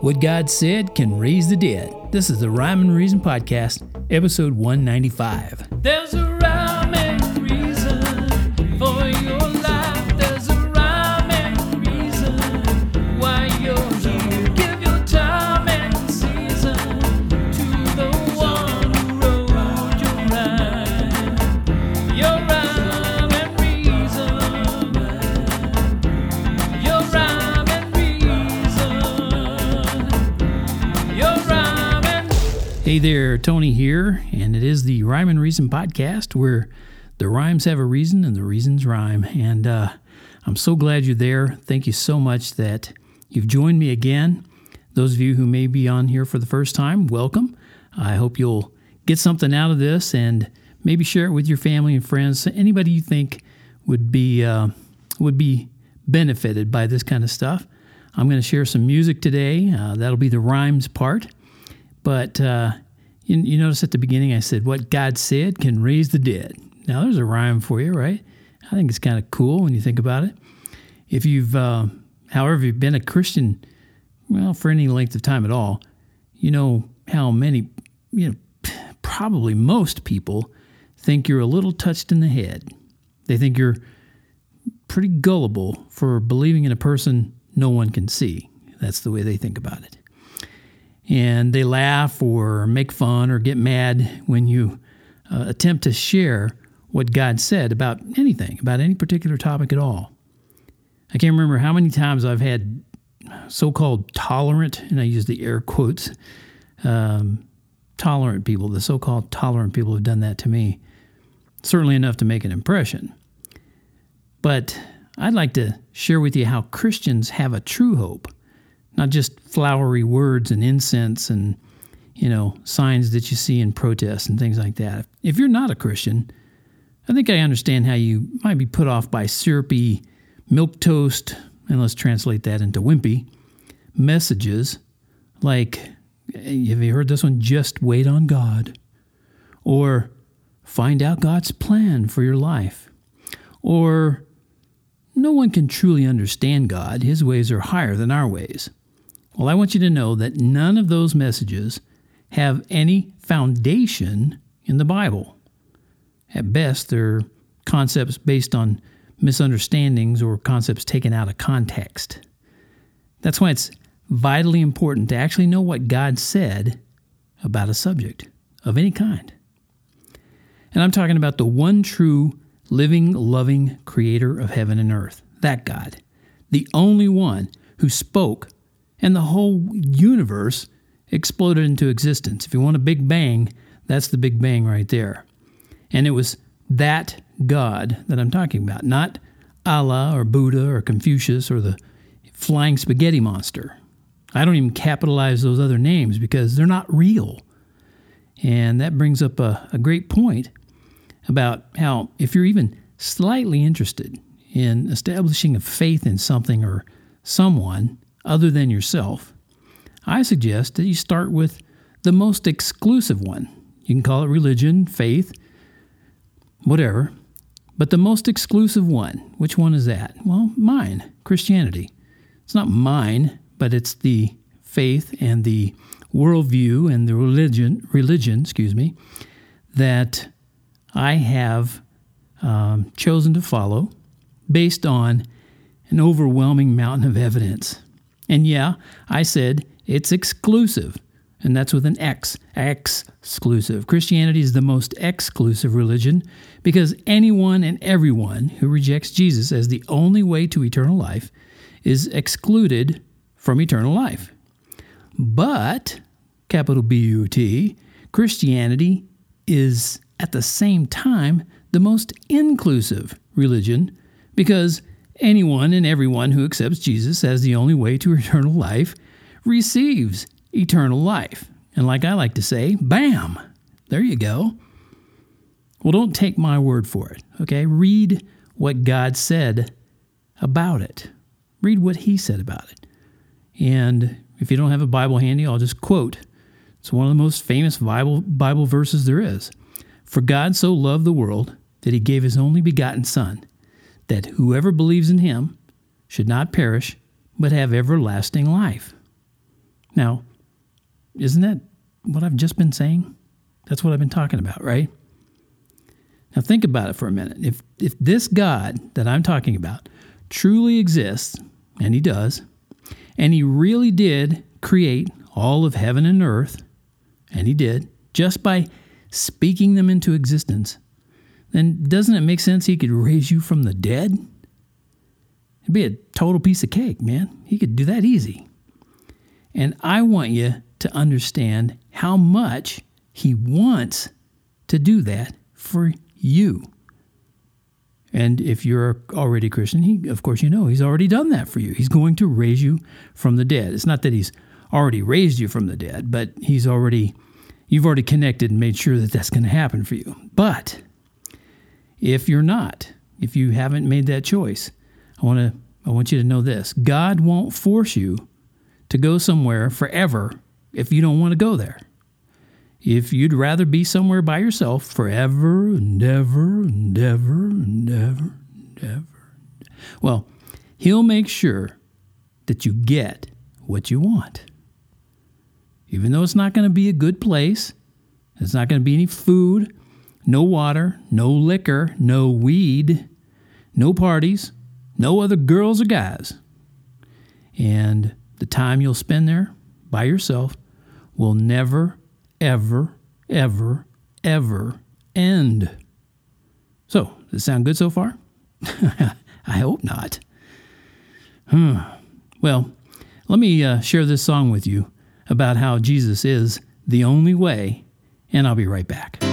What God said can raise the dead. This is the Rhyme and Reason Podcast, episode 195. There's a rhyme Hey there, Tony here, and it is the Rhyme and Reason Podcast where the rhymes have a reason and the reasons rhyme. And uh, I'm so glad you're there. Thank you so much that you've joined me again. Those of you who may be on here for the first time, welcome. I hope you'll get something out of this and maybe share it with your family and friends. Anybody you think would be uh, would be benefited by this kind of stuff. I'm going to share some music today. Uh, that'll be the rhymes part. But uh, you, you notice at the beginning I said, What God said can raise the dead. Now, there's a rhyme for you, right? I think it's kind of cool when you think about it. If you've, uh, however, you've been a Christian, well, for any length of time at all, you know how many, you know, probably most people think you're a little touched in the head. They think you're pretty gullible for believing in a person no one can see. That's the way they think about it and they laugh or make fun or get mad when you uh, attempt to share what God said about anything, about any particular topic at all. I can't remember how many times I've had so called tolerant, and I use the air quotes, um, tolerant people, the so called tolerant people have done that to me. Certainly enough to make an impression. But I'd like to share with you how Christians have a true hope not just flowery words and incense and you know signs that you see in protests and things like that. If you're not a Christian, I think I understand how you might be put off by syrupy milquetoast, and let's translate that into wimpy messages like have you heard this one just wait on God or find out God's plan for your life or no one can truly understand God. His ways are higher than our ways. Well, I want you to know that none of those messages have any foundation in the Bible. At best, they're concepts based on misunderstandings or concepts taken out of context. That's why it's vitally important to actually know what God said about a subject of any kind. And I'm talking about the one true, living, loving creator of heaven and earth, that God, the only one who spoke and the whole universe exploded into existence. If you want a big bang, that's the big bang right there. And it was that God that I'm talking about, not Allah or Buddha or Confucius or the flying spaghetti monster. I don't even capitalize those other names because they're not real. And that brings up a, a great point about how if you're even slightly interested in establishing a faith in something or someone, other than yourself, I suggest that you start with the most exclusive one. You can call it religion, faith, whatever, but the most exclusive one. Which one is that? Well, mine, Christianity. It's not mine, but it's the faith and the worldview and the religion, religion, excuse me, that I have um, chosen to follow based on an overwhelming mountain of evidence. And yeah, I said it's exclusive, and that's with an X, exclusive. Christianity is the most exclusive religion because anyone and everyone who rejects Jesus as the only way to eternal life is excluded from eternal life. But, capital B U T, Christianity is at the same time the most inclusive religion because Anyone and everyone who accepts Jesus as the only way to eternal life receives eternal life. And like I like to say, bam, there you go. Well, don't take my word for it, okay? Read what God said about it. Read what He said about it. And if you don't have a Bible handy, I'll just quote. It's one of the most famous Bible, Bible verses there is. For God so loved the world that He gave His only begotten Son that whoever believes in him should not perish, but have everlasting life. Now, isn't that what I've just been saying? That's what I've been talking about, right? Now think about it for a minute. If if this God that I'm talking about truly exists, and he does, and he really did create all of heaven and earth, and he did, just by speaking them into existence, then doesn't it make sense he could raise you from the dead? It'd be a total piece of cake, man. He could do that easy. And I want you to understand how much he wants to do that for you. And if you're already a Christian, he, of course, you know he's already done that for you. He's going to raise you from the dead. It's not that he's already raised you from the dead, but he's already, you've already connected and made sure that that's going to happen for you. But if you're not, if you haven't made that choice, I want to, I want you to know this: God won't force you to go somewhere forever if you don't want to go there. If you'd rather be somewhere by yourself forever and ever and ever and ever and ever, well, He'll make sure that you get what you want. Even though it's not going to be a good place, it's not going to be any food, no water, no liquor, no weed, no parties, no other girls or guys. And the time you'll spend there by yourself will never, ever, ever, ever end. So, does it sound good so far? I hope not. Hmm. Well, let me uh, share this song with you about how Jesus is the only way, and I'll be right back.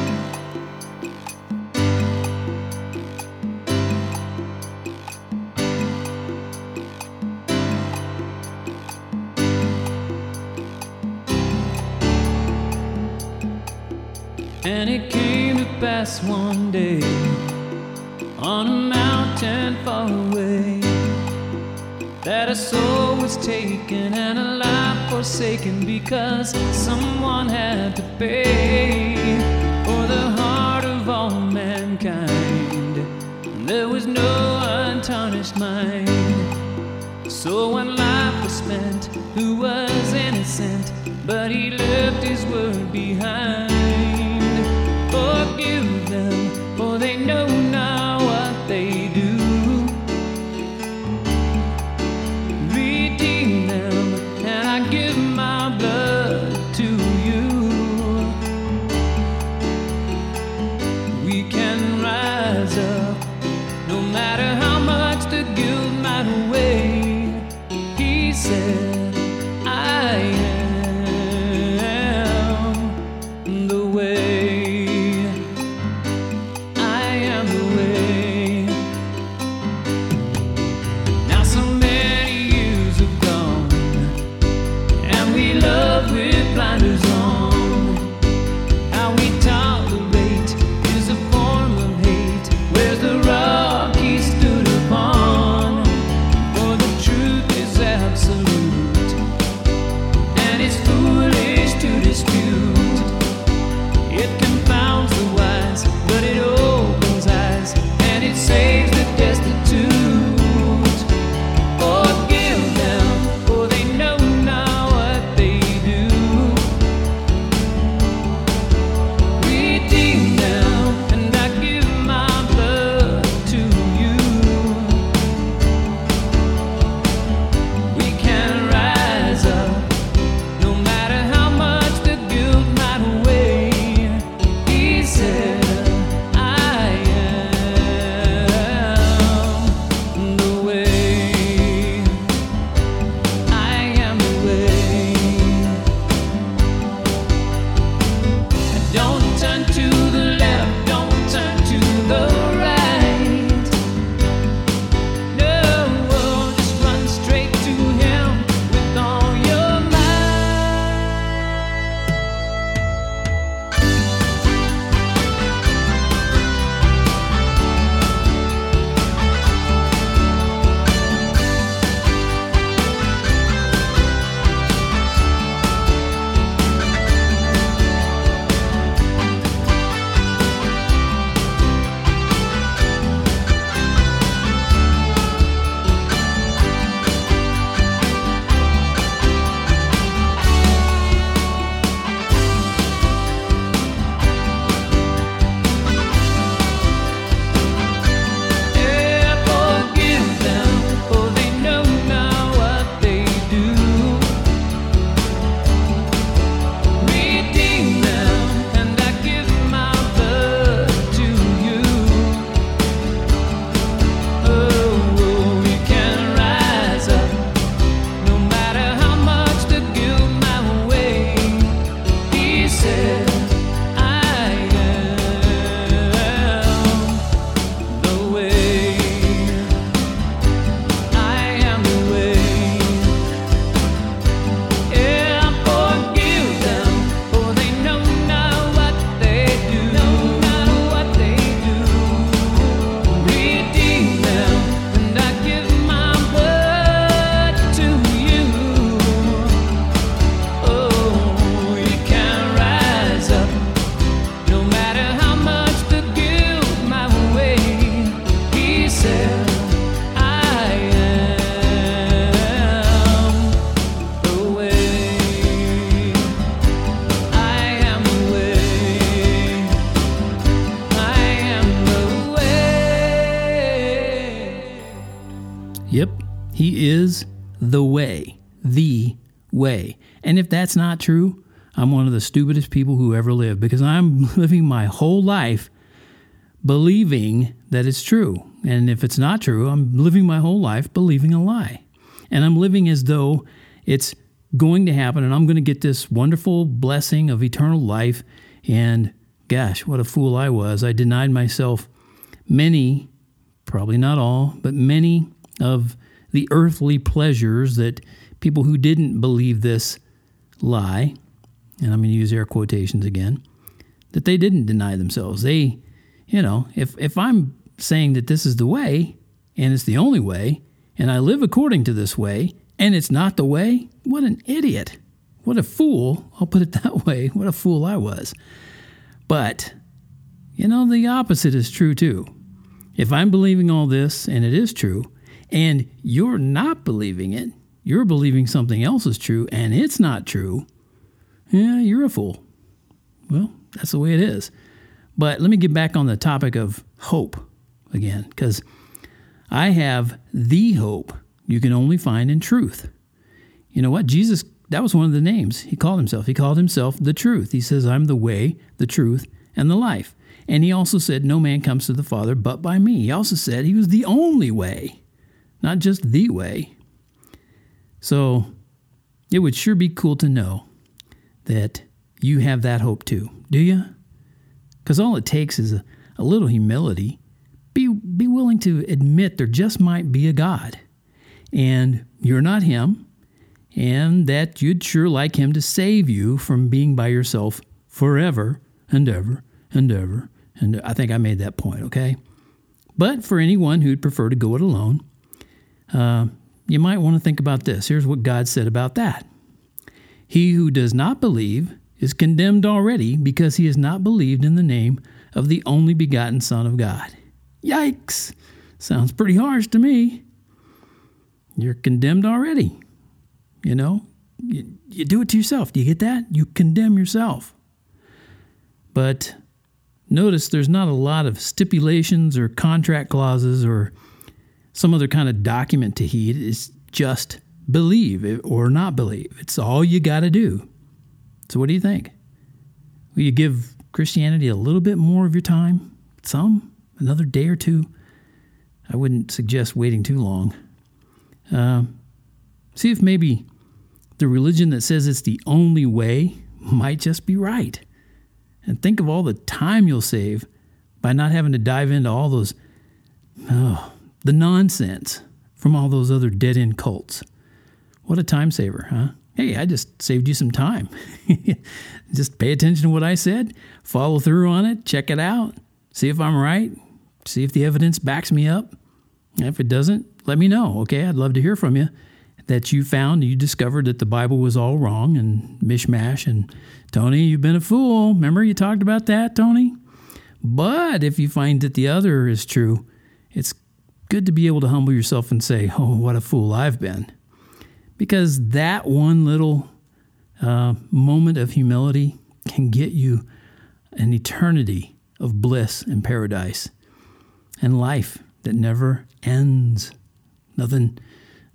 And it came to pass one day on a mountain far away that a soul was taken and a life forsaken because someone had to pay for the heart of all mankind. There was no untarnished mind. So when life was spent, who was innocent, but he left his word behind. Forgive them, He is the way, the way. And if that's not true, I'm one of the stupidest people who ever lived because I'm living my whole life believing that it's true. And if it's not true, I'm living my whole life believing a lie. And I'm living as though it's going to happen and I'm going to get this wonderful blessing of eternal life. And gosh, what a fool I was. I denied myself many, probably not all, but many of the earthly pleasures that people who didn't believe this lie, and I'm going to use air quotations again, that they didn't deny themselves. They, you know, if, if I'm saying that this is the way and it's the only way, and I live according to this way, and it's not the way, what an idiot. What a fool. I'll put it that way. What a fool I was. But, you know, the opposite is true too. If I'm believing all this and it is true, and you're not believing it, you're believing something else is true and it's not true, yeah, you're a fool. Well, that's the way it is. But let me get back on the topic of hope again, because I have the hope you can only find in truth. You know what? Jesus, that was one of the names he called himself. He called himself the truth. He says, I'm the way, the truth, and the life. And he also said, No man comes to the Father but by me. He also said he was the only way, not just the way. So it would sure be cool to know that you have that hope too, do you? Because all it takes is a, a little humility. Be, be willing to admit there just might be a God and you're not Him, and that you'd sure like Him to save you from being by yourself forever and ever and ever. And I think I made that point, okay? But for anyone who'd prefer to go it alone, uh, you might want to think about this. Here's what God said about that He who does not believe is condemned already because he has not believed in the name of the only begotten Son of God. Yikes! Sounds pretty harsh to me. You're condemned already. You know, you, you do it to yourself. Do you get that? You condemn yourself. But notice there's not a lot of stipulations or contract clauses or some other kind of document to heed. is just believe or not believe. It's all you got to do. So, what do you think? Will you give Christianity a little bit more of your time? Some? Another day or two? I wouldn't suggest waiting too long. Uh, see if maybe the religion that says it's the only way might just be right. And think of all the time you'll save by not having to dive into all those, oh, the nonsense from all those other dead end cults. What a time saver, huh? Hey, I just saved you some time. just pay attention to what I said, follow through on it, check it out, see if I'm right, see if the evidence backs me up. If it doesn't, let me know, okay? I'd love to hear from you that you found you discovered that the Bible was all wrong and mishmash. And Tony, you've been a fool. Remember you talked about that, Tony? But if you find that the other is true, good to be able to humble yourself and say, Oh, what a fool I've been. Because that one little uh, moment of humility can get you an eternity of bliss and paradise and life that never ends. Nothing,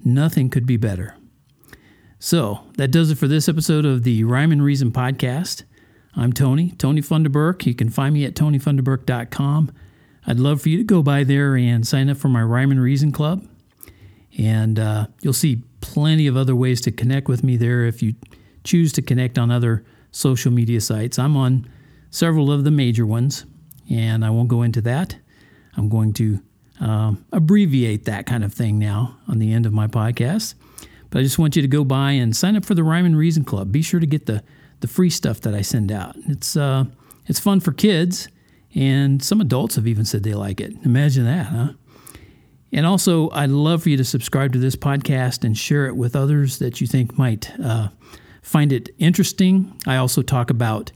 nothing could be better. So that does it for this episode of the Rhyme and Reason podcast. I'm Tony, Tony Funderburk. You can find me at tonyfunderburk.com. I'd love for you to go by there and sign up for my Rhyme and Reason Club. And uh, you'll see plenty of other ways to connect with me there if you choose to connect on other social media sites. I'm on several of the major ones, and I won't go into that. I'm going to um, abbreviate that kind of thing now on the end of my podcast. But I just want you to go by and sign up for the Rhyme and Reason Club. Be sure to get the the free stuff that I send out. It's uh, it's fun for kids, and some adults have even said they like it. Imagine that, huh? And also, I'd love for you to subscribe to this podcast and share it with others that you think might uh, find it interesting. I also talk about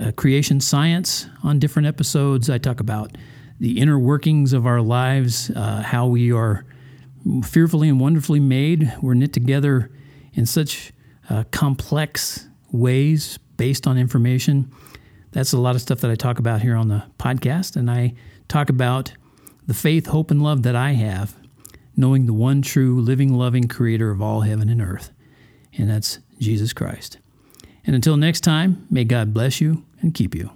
uh, creation science on different episodes. I talk about the inner workings of our lives, uh, how we are fearfully and wonderfully made. We're knit together in such uh, complex ways based on information. That's a lot of stuff that I talk about here on the podcast. And I talk about the faith, hope, and love that I have, knowing the one true, living, loving creator of all heaven and earth, and that's Jesus Christ. And until next time, may God bless you and keep you.